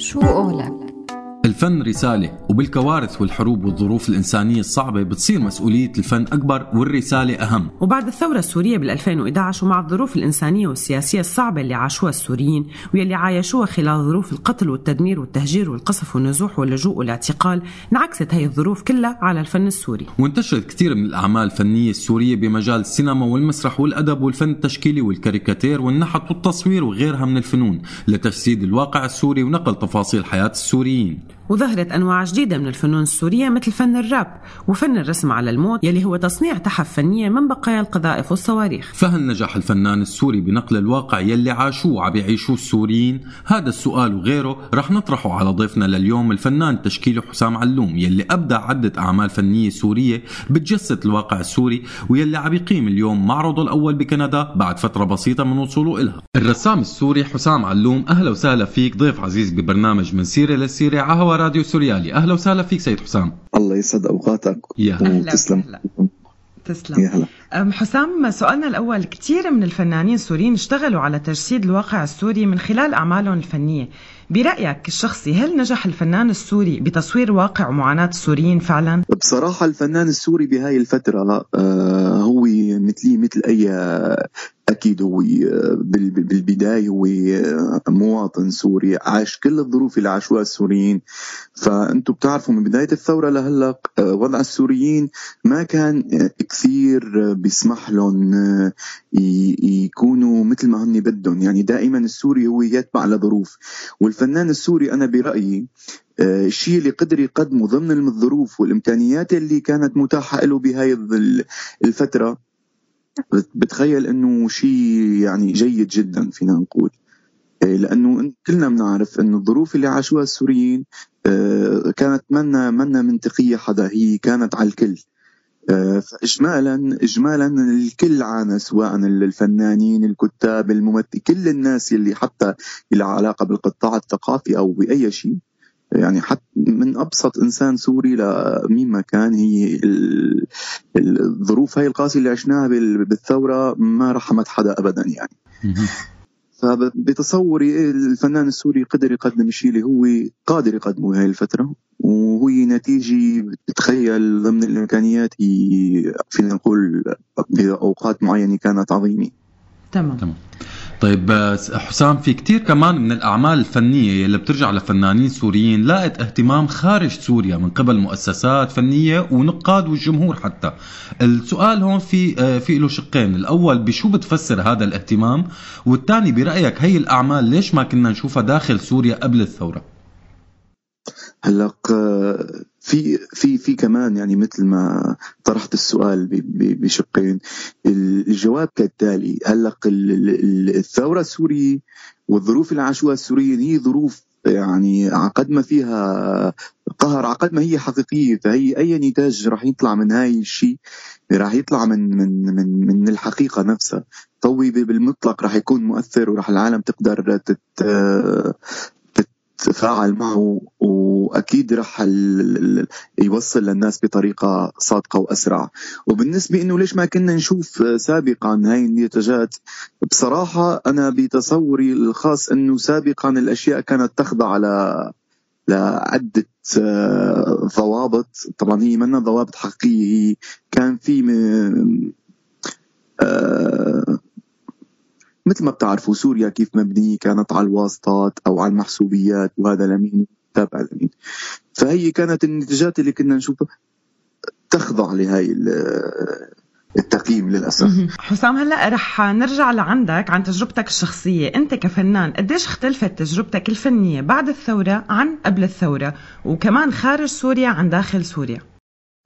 شو قولك؟ الفن رسالة وبالكوارث والحروب والظروف الإنسانية الصعبة بتصير مسؤولية الفن أكبر والرسالة أهم. وبعد الثورة السورية بال 2011 ومع الظروف الإنسانية والسياسية الصعبة اللي عاشوها السوريين واللي عايشوها خلال ظروف القتل والتدمير والتهجير والقصف والنزوح واللجوء والاعتقال انعكست هي الظروف كلها على الفن السوري. وانتشرت كثير من الأعمال الفنية السورية بمجال السينما والمسرح والأدب والفن التشكيلي والكاريكاتير والنحت والتصوير وغيرها من الفنون لتجسيد الواقع السوري ونقل تفاصيل حياة السوريين. وظهرت أنواع جديدة من الفنون السورية مثل فن الراب وفن الرسم على الموت يلي هو تصنيع تحف فنية من بقايا القذائف والصواريخ فهل نجح الفنان السوري بنقل الواقع يلي عاشوه وعم يعيشوه السوريين؟ هذا السؤال وغيره رح نطرحه على ضيفنا لليوم الفنان التشكيلي حسام علوم يلي أبدع عدة أعمال فنية سورية بتجسد الواقع السوري ويلي عم يقيم اليوم معرضه الأول بكندا بعد فترة بسيطة من وصوله إلها الرسام السوري حسام علوم أهلا وسهلا فيك ضيف عزيز ببرنامج من سيرة للسيرة على راديو سوريالي. أهلا وسهلا فيك سيد حسام. الله يسعد أوقاتك. يا هلا. تسلم. تسلم. يا هلا. حسام سؤالنا الأول كثير من الفنانين السوريين اشتغلوا على تجسيد الواقع السوري من خلال أعمالهم الفنية. برأيك الشخصي هل نجح الفنان السوري بتصوير واقع ومعاناه السوريين فعلا؟ بصراحة الفنان السوري بهاي الفترة آه، هو مثلي مثل أي أكيد هو بالبداية هو مواطن سوري عاش كل الظروف اللي عاشوها السوريين. فأنتم بتعرفوا من بداية الثورة لهلا وضع السوريين ما كان كثير بيسمح لهم يكونوا مثل ما هن بدهم. يعني دائما السوري هو يتبع لظروف. والفنان السوري أنا برأيي الشيء اللي قدر يقدمه ضمن الظروف والإمكانيات اللي كانت متاحة له بهاي الفترة بتخيل إنه شيء يعني جيد جدا فينا نقول. إيه، لأنه كلنا بنعرف إنه الظروف اللي عاشوها السوريين آه، كانت منا منا منطقية حدا هي كانت على الكل. آه، فاجمالا اجمالا الكل عانى سواء الفنانين الكتاب الممثل كل الناس اللي حتى اللي علاقه بالقطاع الثقافي أو بأي شيء. يعني حتى من أبسط إنسان سوري لمين ما كان هي الظروف هاي القاسية اللي عشناها بالثورة ما رحمت حدا ابدا يعني. فبتصوري الفنان السوري قدر يقدم الشيء اللي هو قادر يقدمه هاي الفترة وهي نتيجة بتخيل ضمن الإمكانيات هي فينا نقول بأوقات معينة كانت عظيمة. تمام. تمام. طيب حسام في كتير كمان من الأعمال الفنية اللي بترجع لفنانين سوريين لاقت اهتمام خارج سوريا من قبل مؤسسات فنية ونقاد والجمهور حتى. السؤال هون في آه، في له شقين. الأول بشو بتفسر هذا الاهتمام؟ والثاني برأيك هي الأعمال ليش ما كنا نشوفها داخل سوريا قبل الثورة؟ هلأ في في في كمان يعني مثل ما طرحت السؤال بشقين. الجواب كالتالي. هلأ الثورة السورية والظروف اللي عاشوها السوريين هي ظروف يعني عقد ما فيها قهر عقد ما هي حقيقية. فهي أي نتاج راح يطلع من هاي الشيء راح يطلع من من من من الحقيقة نفسها. فهو بالمطلق راح يكون مؤثر وراح العالم تقدر تت تتفاعل معه وأكيد رح يوصل للناس بطريقة صادقة وأسرع. وبالنسبة إنه ليش ما كنا نشوف سابقا هاي النتاجات بصراحة أنا بتصوري الخاص إنه سابقا الأشياء كانت تخضع ل لعدة ضوابط. طبعا هي منا ضوابط حقيقية. كان في مثل ما بتعرفوا سوريا كيف مبنية؟ كانت على الواسطات أو على المحسوبيات وهذا لمين تابع لمين فهي كانت النتيجات اللي كنا نشوفها تخضع لهي التقييم للأسف. حسام هلا رح نرجع لعندك عن تجربتك الشخصية. أنت كفنان قديش اختلفت تجربتك الفنية بعد الثورة عن قبل الثورة؟ وكمان خارج سوريا عن داخل سوريا.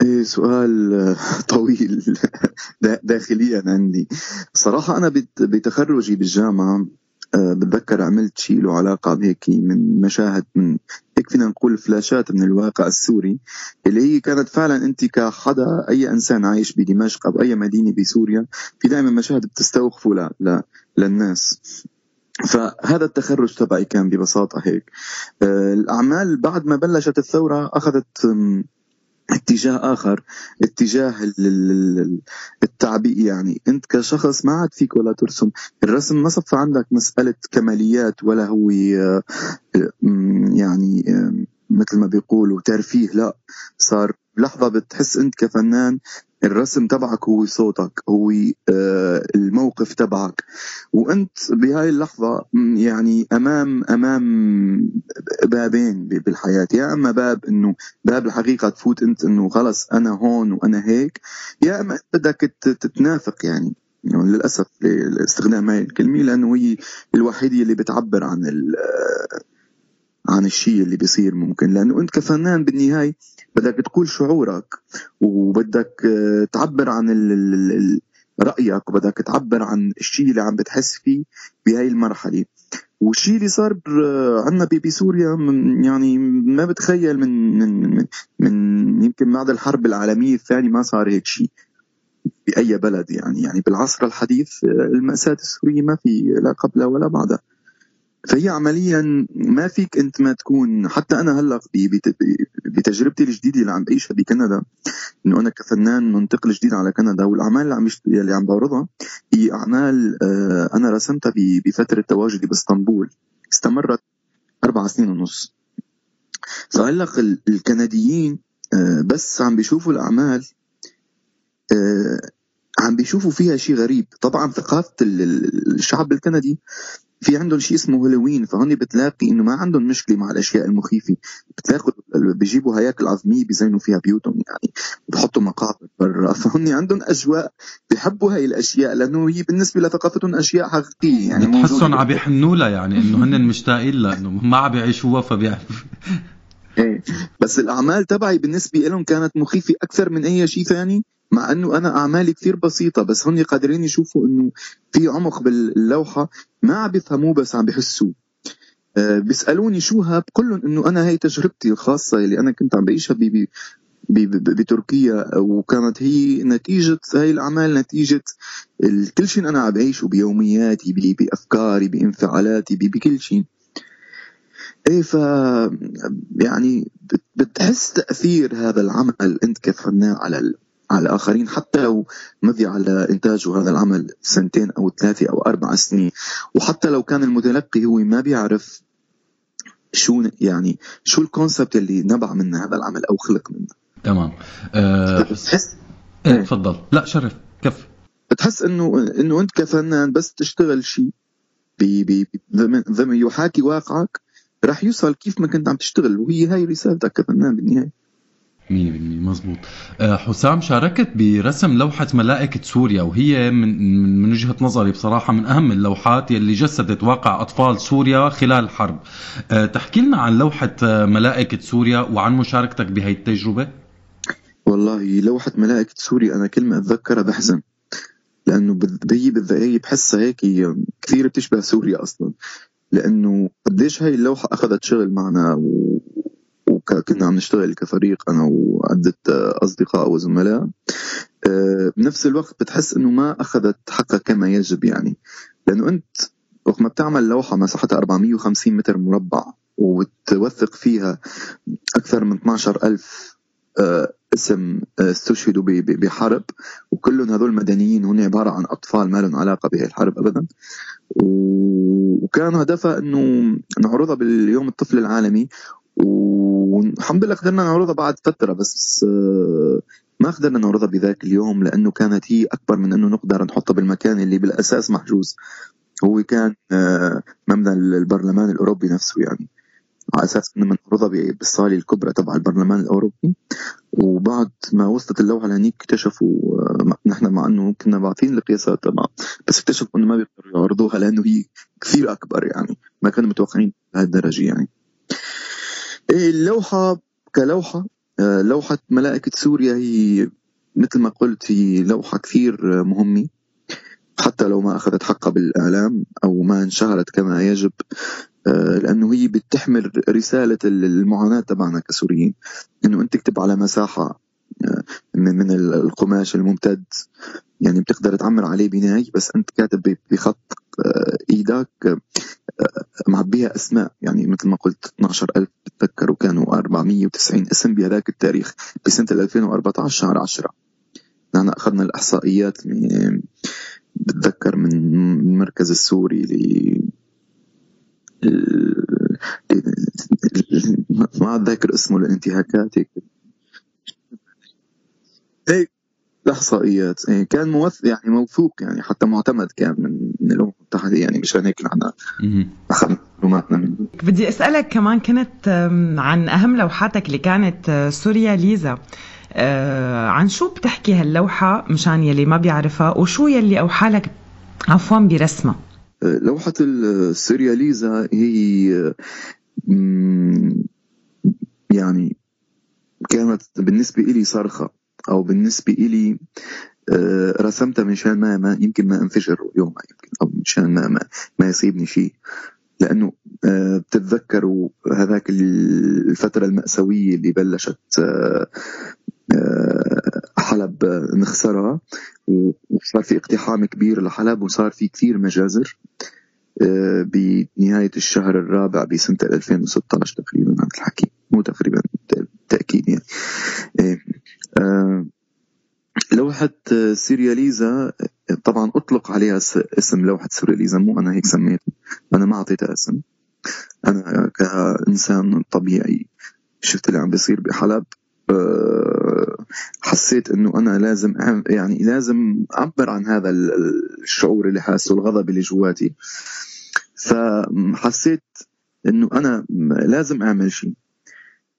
إيه سؤال طويل. داخليا عندي. صراحة أنا بتخرجي بالجامعة آه، بتذكر عملت شيء له علاقة بهيك من مشاهد من هيك فينا نقول فلاشات من الواقع السوري اللي هي كانت فعلا أنت كحدا أي إنسان عايش بدمشق أو أي مدينة بسوريا في دائما مشاهد بتستوقفوا ل... ل... للناس. فهذا التخرج تبعي كان ببساطة هيك. آه، الأعمال بعد ما بلشت الثورة أخذت اتجاه آخر اتجاه التعبئه يعني. انت كشخص ما عاد فيك ولا ترسم. الرسم ما صفى عندك مسألة كماليات ولا هو آه، يعني مثل ما بيقولوا ترفيه لا. صار لحظة بتحس أنت كفنان الرسم تبعك هو صوتك هو آه، الموقف تبعك. وأنت بهاي اللحظة يعني أمام أمام بابين بالحياة. يا أما باب إنه باب الحقيقة تفوت أنت إنه خلص أنا هون وأنا هيك يا أما بدك تتنافق يعني. يعني للأسف لاستخدام هاي الكلمة لأنه هي الوحيدة اللي بتعبر عن عن الشيء اللي بيصير ممكن. لأنه أنت كفنان بالنهاية بدك تقول شعورك وبدك آه، تعبر عن رأيك وبدك تعبر عن الشيء اللي عم بتحس فيه بهاي المرحلة. والشيء اللي صار عندنا بسوريا يعني ما بتخيل من من من يمكن بعد الحرب العالمية الثانية ما صار هيك شيء بأي بلد يعني. يعني بالعصر الحديث آه، المأساة السورية ما في لا قبلها ولا بعدها. فهي عمليا ما فيك أنت ما تكون حتى أنا هلأ بتجربتي الجديدة اللي عم بعيشها بكندا إنه أنا كفنان منتقل جديد على كندا والأعمال اللي عم اللي عم بعرضها هي أعمال آه، أنا رسمتها بفترة تواجدي بإسطنبول استمرت أربع سنين ونص. فهلأ الكنديين آه، بس عم بيشوفوا الأعمال آه، عم بيشوفوا فيها شيء غريب. طبعا ثقافة الشعب الكندي في عندهم شيء اسمه هالوين فهون بتلاقي إنه ما عندهم مشكلة مع الأشياء المخيفة. بتلاقوا بيجيبوا هياكل عظميه بيزينوا فيها بيوتهم يعني بحطوا مقابر برا. فهن عندهم أجواء بحبوا هاي الأشياء لأنه هي بالنسبة لثقافتهم أشياء حقيقية يعني بتحسهم عم يحنوا لها يعني إنه هن مشتاقين لها إنه ما عم بيعيشوها فبيعرفوا إيه. بس الأعمال تبعي بالنسبة لهم كانت مخيفة أكثر من أي شيء ثاني. مع أنه أنا أعمالي كثير بسيطة بس هن قادرين يشوفوا إنه في عمق باللوحة ما عم بيفهموه بس عم بيحسوه. أه بيسألوني شو هاب؟ بقول لهم إنه أنا هي تجربتي الخاصة اللي أنا كنت عم بعيشها بتركيا وكانت هي نتيجة هاي الأعمال نتيجة كل شيء أنا عم بعيشه بيومياتي بأفكاري بإنفعالاتي بكل شيء. إيه ف يعني بتحس تأثير هذا العمل أنت كفنان على على الآخرين حتى لو مضي على إنتاجه هذا العمل سنتين أو ثلاثة أو أربع سنين. وحتى لو كان المتلقي هو ما بيعرف شو يعني شو الكونسبت اللي نبع من هذا العمل أو خلق منه. تمام. أه بتحس إيه تفضل. لا شرف كف. بتحس انه إنه أنت كفنان بس تشتغل شيء ضمن يحاكي واقعك رح يوصل كيف ما كنت عم تشتغل وهي هاي رسالتك كفنان بالنهاية. 100% مزبوط آه، حسام شاركت برسم لوحة ملائكة سوريا وهي من من وجهة نظري بصراحة من أهم اللوحات يلي جسدت واقع أطفال سوريا خلال الحرب آه، تحكي لنا عن لوحة آه، ملائكة سوريا وعن مشاركتك بهي التجربة؟ والله لوحة ملائكة سوريا أنا كل ما أتذكرها بحزن لأنه هي بحسها هيك كثير بتشبه سوريا أصلا. لأنه قديش هاي اللوحة أخذت شغل معنا و... وكنا عم نشتغل كفريق أنا وعدة أصدقاء وزملاء. آه، بنفس الوقت بتحس إنه ما أخذت حقها كما يجب يعني. لأنه أنت وقت ما بتعمل لوحة مساحتها 450 متر مربع وتوثق فيها أكثر من 12 ألف آه، اسم آه، استشهدوا بحرب وكلهم هذول مدنيين هن عبارة عن أطفال ما لهم علاقة بهي الحرب ابدا. وكان هدفها إنه نعرضها باليوم الطفل العالمي والحمد لله قدرنا نعرضها بعد فترة بس آه، ما قدرنا نعرضها بذاك اليوم لأنه كانت هي أكبر من أنه نقدر نحطها بالمكان اللي بالأساس محجوز. هو كان آه، مبنى البرلمان الأوروبي نفسه يعني. على أساس إنه بنعرضها بالصالة الكبرى تبع البرلمان الأوروبي. وبعد ما وصلت اللوحة لهنيك اكتشفوا آه، نحن مع أنه كنا باعثين القياسات تبع بس اكتشفوا إنه ما بيقدروا يعرضوها لأنه هي كثير أكبر يعني. ما كانوا متوقعين لهالدرجه يعني. اللوحة كلوحة آه، لوحة ملائكة سوريا هي مثل ما قلت هي لوحة كثير مهمة. حتى لو ما أخذت حقها بالإعلام أو ما انشهرت كما يجب آه، لأنه هي بتحمل رسالة المعاناة تبعنا كسوريين. إنه أنت تكتب على مساحة آه، من القماش الممتد. يعني بتقدر تعمر عليه بناي بس أنت كاتب بخط إيدك. معبيها أسماء. يعني مثل ما قلت 12000 بتذكر وكانوا 490 اسم بهذاك التاريخ بسنه 2014 شهر 10 نحن أخذنا الإحصائيات بتذكر من المركز السوري ل ما أتذكر اسمه للانتهاكات هيك الاحصائيات إيه، كان موث يعني موثوق يعني حتى معتمد كان من الأمم المتحدة يعني مشان هيك نحن اخذنا معلوماتنا منه. بدي أسألك كمان كنت عن أهم لوحاتك اللي كانت آه، سوريا ليزا. آه، عن شو بتحكي هاللوحة مشان يلي ما بيعرفها؟ وشو يلي أوحى لك عفوا برسمها آه، لوحة السورياليزا هي يعني كانت بالنسبة إلي صرخة. أو بالنسبة إلي آه، رسمتها مشان ما, ما يمكن ما انفجر يومها يمكن أو مشان ما ما, ما يصيبني شيء. لأنه بتتذكروا هذاك الفترة المأساوية اللي بلشت حلب نخسرها وصار في اقتحام كبير لحلب وصار في كثير مجازر آه، بنهاية الشهر الرابع بسنة 2016 تقريبا هذا الحكي مو تقريبا بالتأكيد يعني. آه، لوحة سيرياليزا طبعا أطلق عليها اسم لوحة سيرياليزا مو أنا هيك سميتها أنا ما أعطيتها اسم. أنا كإنسان طبيعي شفت اللي عم بيصير بحلب آه، حسيت إنه أنا لازم يعني لازم أعبر عن هذا الشعور اللي حاسه الغضب اللي جواتي. فحسيت إنه أنا لازم أعمل شيء.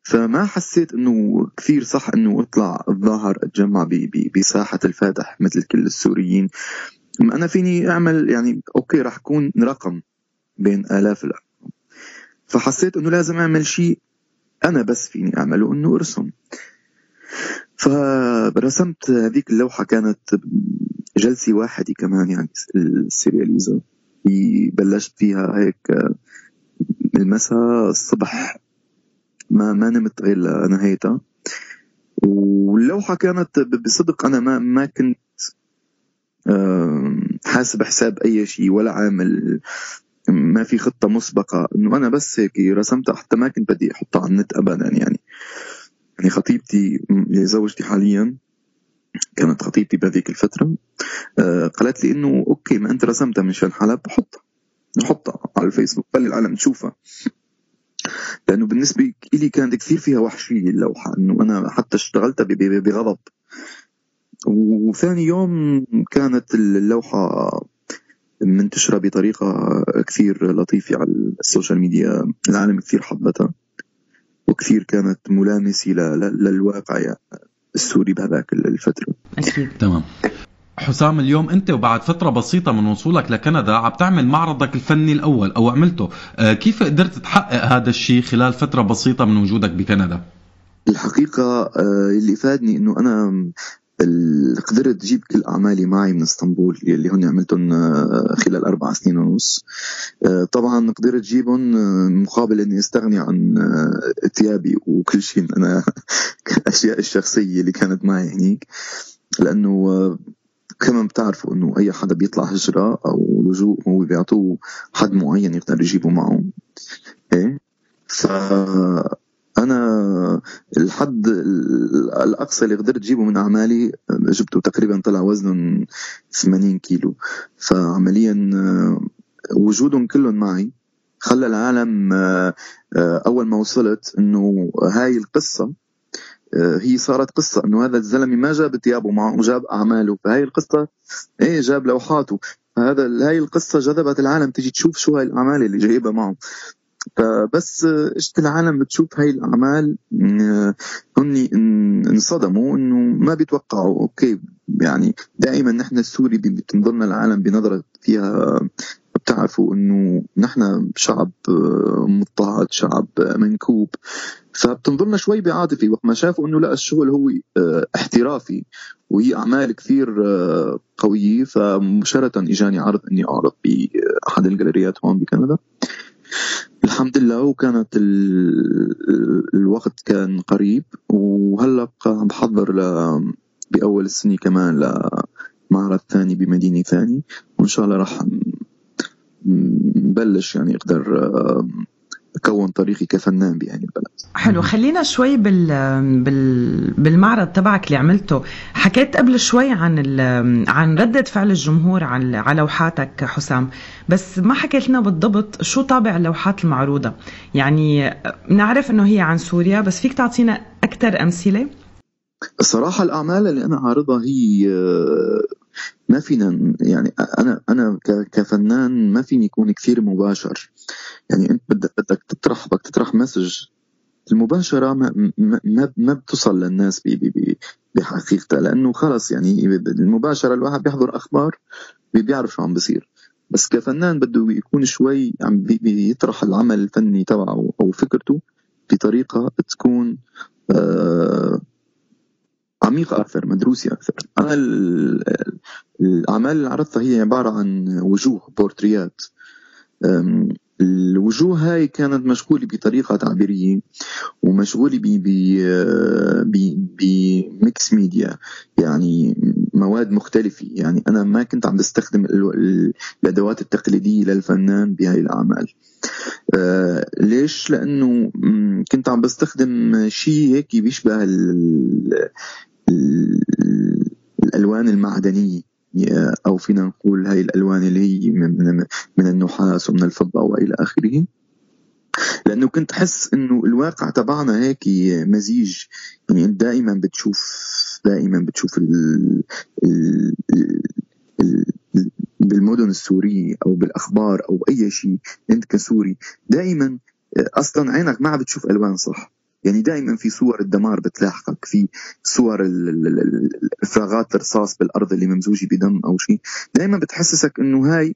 فما حسيت إنه كثير صح إنه اطلع الظاهر اتجمع بساحة الفاتح مثل كل السوريين. أنا فيني أعمل يعني أوكي راح اكون رقم بين آلاف الارقام فحسيت إنه لازم أعمل شيء أنا بس فيني أعمله إنه أرسم. فرسمت هذيك اللوحة كانت جلسة واحدة كمان يعني السيرياليزم بلشت فيها هيك المساء الصبح ما ما نمت غير لنهايتها واللوحه كانت بصدق أنا ما ما كنت حاسب حساب أي شيء ولا عامل ما في خطة مسبقة. إنه أنا بس هيك رسمتها حتى ما كنت بدي أحطها على النت ابدا يعني. يعني خطيبتي زوجتي حاليا كانت خطيبتي بهذيك الفترة آه، قالت لي إنه okay ما أنت رسمتها مشان حلب حطها حطها على الفيسبوك خلي العالم تشوفها. لأنه بالنسبة لي كانت كثير فيها وحشية اللوحة إنه أنا حتى اشتغلتها بغضب. وثاني يوم كانت اللوحة منتشرة بطريقة كثير لطيفة على ال social media. العالم كثير حبتها وكثير كانت ملامسة للواقع السوري بهذاك الفترة. أكيد. تمام. حسام اليوم أنت وبعد فترة بسيطة من وصولك لكندا عم تعمل معرضك الفني الأول أو عملته. آه، كيف قدرت تحقق هذا الشيء خلال فترة بسيطة من وجودك بكندا؟ الحقيقة آه، اللي فادني إنه أنا قدرت أجيب كل أعمالي معي من إسطنبول اللي هن عملتهم آه، خلال أربع سنين ونص. طبعا قدرت أجيبهم مقابل إني أستغني عن ثيابي وكل شيء أنا الاشياء الشخصية اللي كانت معي هنيك. لأنه كمان بتعرفوا إنه أي حدا بيطلع هجرة أو لجوء هو بيعطوه حد معين يقدر يجيبه معه. إيه؟ ف أنا الحد الأقصى اللي قدرت اجيبه من أعمالي جبته تقريبا طلع وزنه 80 كيلو. فعمليا وجودهم كلهم معي. خلى العالم أول ما وصلت إنه هاي القصة هي صارت قصة إنه هذا الزلمة ما جاب ثيابه معه وجاب أعماله. فهي القصة إيه جاب لوحاته. فهذا هاي القصة جذبت العالم تجي تشوف شو هاي الأعمال اللي جايبها معه فبس اجت العالم بتشوف هاي الأعمال هن انصدموا إنه ما بيتوقعوا. أوكي يعني دائما نحن السوري بتنظرنا العالم بنظرة فيها بتعرفوا إنه نحن شعب مضطهد شعب منكوب. فبتنظرنا شوي بعاطفه وقت ما شافوا أنه لأ الشغل هو احترافي وهي أعمال كثير قوية فمباشرة إجاني عرض إني أعرض باحد الجاليريات هون بكندا. الحمد لله وكانت الوقت كان قريب وهلأ عم بحضر ل بأول السنة كمان لمعرض ثاني بمدينة ثاني وإن شاء الله راح نبلش يعني أقدر كون طريقي كفنان بهذه البلد حلو خلينا شوي بال... بال... بالمعرض تبعك اللي عملته. حكيت قبل شوي عن ال... عن ردة فعل الجمهور على على لوحاتك حسام. بس ما حكيت لنا بالضبط شو طابع اللوحات المعروضة. يعني نعرف إنه هي عن سوريا بس فيك تعطينا أكثر أمثلة؟ الصراحه الأعمال اللي أنا عارضها هي ما فينا يعني أنا أنا كفنان ما فيني يكون كثير مباشر. يعني أنت بدك بدك تطرح بدك تطرح مسج. المباشرة ما ما ما بتصل للناس بحقيقتها لأنه خلص يعني المباشرة الواحد بيحضر أخبار بيعرف شو عم بصير. بس كفنان بده يكون شوي عم بيطرح العمل الفني تبعه أو فكرته بطريقة تكون آه عميقة أكثر مدروسة أكثر. أنا الأعمال اللي عرضتها هي عبارة عن وجوه بورتريات. الوجوه هاي كانت مشغولة بطريقة تعبيرية ومشغولة بميكس ميديا يعني مواد مختلفة. يعني أنا ما كنت عم بستخدم الأدوات التقليدية للفنان بهاي الأعمال. آه ليش؟ لأنه كنت عم بستخدم شيء هيك بيشبه الألوان المعدنية. أو فينا نقول هاي الألوان اللي هي من, من النحاس ومن الفضة وإلى آخره. لأنه كنت أحس إنه الواقع تبعنا هيك مزيج. يعني دائما بتشوف دائما بتشوف ال ال ال بالمدن السورية أو بالأخبار أو أي شيء أنت كسوري دائما أصلا عينك ما عم بتشوف ألوان صح. يعني دائما في صور الدمار بتلاحقك في صور افراغات الرصاص بالأرض اللي ممزوجة بدم أو شيء. دائما بتحسسك إنه هاي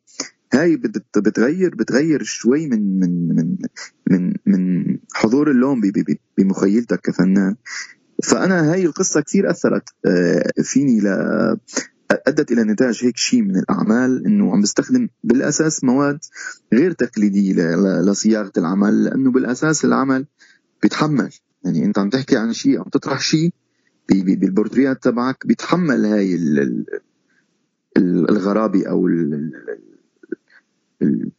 هاي بتغير بتغير شوي من من من من من حضور اللون بمخيلتك كفنان. فأنا هاي القصة كثير أثرت آه، فيني أدت إلى نتاج هيك شيء من الأعمال إنه عم بستخدم بالأساس مواد غير تقليدية لصياغة العمل لأنه بالأساس العمل بيتحمل. يعني أنت عم تحكي عن شيء عم تطرح شيء بالبورتريات تبعك بيتحمل هاي الغرابة أو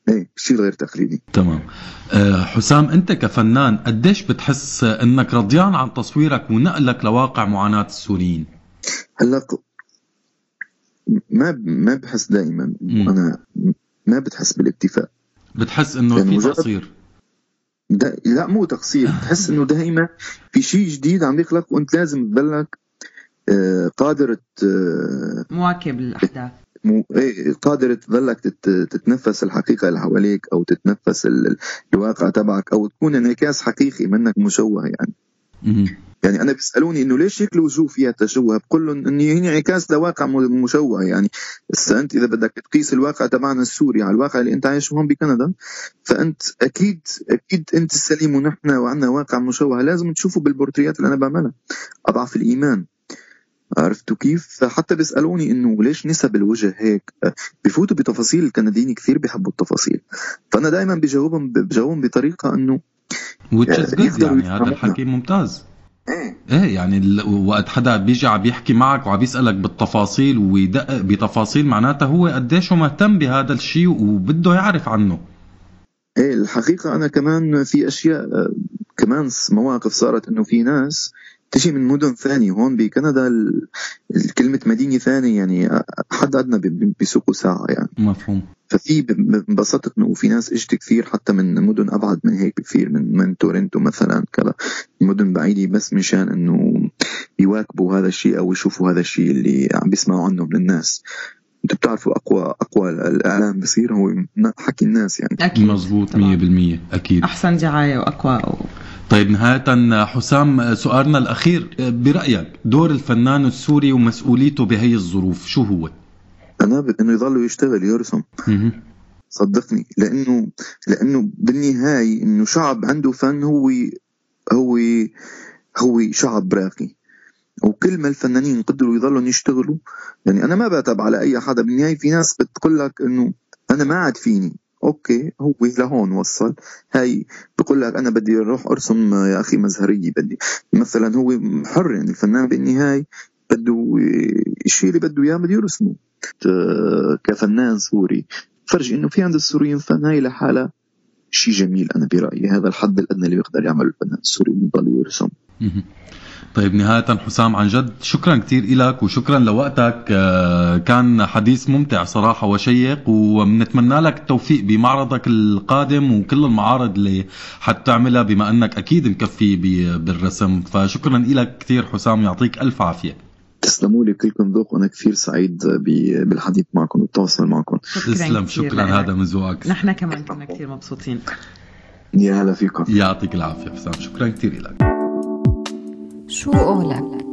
إيه شيء غير تقليدي. تمام. أه حسام أنت كفنان قديش بتحس إنك رضيان عن تصويرك ونقلك لواقع معاناة السوريين؟ هلأ ما ما بحس دائما. أنا ما بتحس بالاكتفاء بتحس إنه في تقصير. لا مو تقصير. تحس إنه دائما في شيء جديد عم يخلق وأنت لازم تبلك آه، قادر مواكب الأحداث. مو إيه قادر تظلك تتنفس الحقيقة اللي حواليك أو تتنفس الواقع تبعك أو تكون انعكاس حقيقي منك مشوه يعني. يعني أنا بيسألوني إنه ليش هيك الوجوه فيها تشوه بقول لهم إنه هي انعكاس لواقع مشوه يعني. أنت إذا بدك تقيس الواقع تبعنا السوري على الواقع اللي أنت عايش هون بكندا فأنت أكيد أكيد أنت السليم ونحن وعندنا واقع مشوه. لازم تشوفوا بالبورتريات اللي أنا بعملها. اضعف الإيمان. عرفتوا كيف؟ فحتى بيسألوني إنه ليش نسب الوجه هيك؟ بفوتوا بتفاصيل الكنديين كثير بيحبوا التفاصيل، فأنا دائما بجاوبهم بجاوبهم بطريقة إنه يعني هذا الحكي ممتاز. إيه. إيه يعني وقت حدا بيجي عم بيحكي معك وعم بيسالك بالتفاصيل ويدقق بتفاصيل معناتها هو قديش مهتم بهذا الشيء وبده يعرف عنه. إيه الحقيقة أنا كمان في أشياء كمان مواقف صارت إنه في ناس تجي من مدن ثانية هون بكندا كلمة مدينة ثانية يعني حد أدنى بيسوقوا ساعة يعني. مفهوم. ففي انبسطت إنه في ناس إجت كثير حتى من مدن أبعد من هيك بكثير من من تورنتو مثلا كذا. مدن بعيدة بس مشان إنه يواكبوا هذا الشيء أو يشوفوا هذا الشيء اللي عم بيسمعوا عنه من الناس. أنتم بتعرفوا اقوى أقوى الإعلام بصير هو حكي الناس يعني. أكيد مزبوط 100% أكيد. أحسن دعاية وأقوى طيب نهاية حسام سؤالنا الأخير برأيك دور الفنان السوري ومسؤوليته بهي الظروف شو هو؟ أنا إنه يضل يشتغل يرسم صدقني لأنه لأنه بالنهاية إنه شعب عنده فن هو هو هو شعب راقي. وكل ما الفنانين قدروا يضلوا يشتغلوا يعني أنا ما بتعب على أي حدا. بالنهاية في ناس بتقول لك إنه أنا ما عاد فيني. okay هو لهون وصل. هاي بقول لك أنا بدي أروح أرسم يا أخي مزهرية بدي. مثلا هو حر يعني الفنان بالنهاية بده الشيء اللي بده إياه بده يرسمه. كفنان سوري. فرج إنه في عند السوريين فن هاي لحالها شيء جميل أنا برأيي. هذا الحد الأدنى اللي بيقدر يعمله الفنان السوري بيضل يرسم. طيب نهاية حسام عن جد شكرا كثير لك وشكرا لوقتك. آه، كان حديث ممتع صراحة وشيق وبنتمنى لك التوفيق بمعرضك القادم وكل المعارض اللي حتعملها بما أنك أكيد مكفي بالرسم. فشكرا لك كثير حسام يعطيك ألف عافية. تسلموا لي كلكم ذوق وأنا كثير سعيد بالحديث معكم والتواصل معكم. تسلم شكرا هذا من ذوقك. نحن كمان كنا كثير مبسوطين. يا هلا فيكم. يعطيك العافية حسام شكرا كثير لك شو قولك؟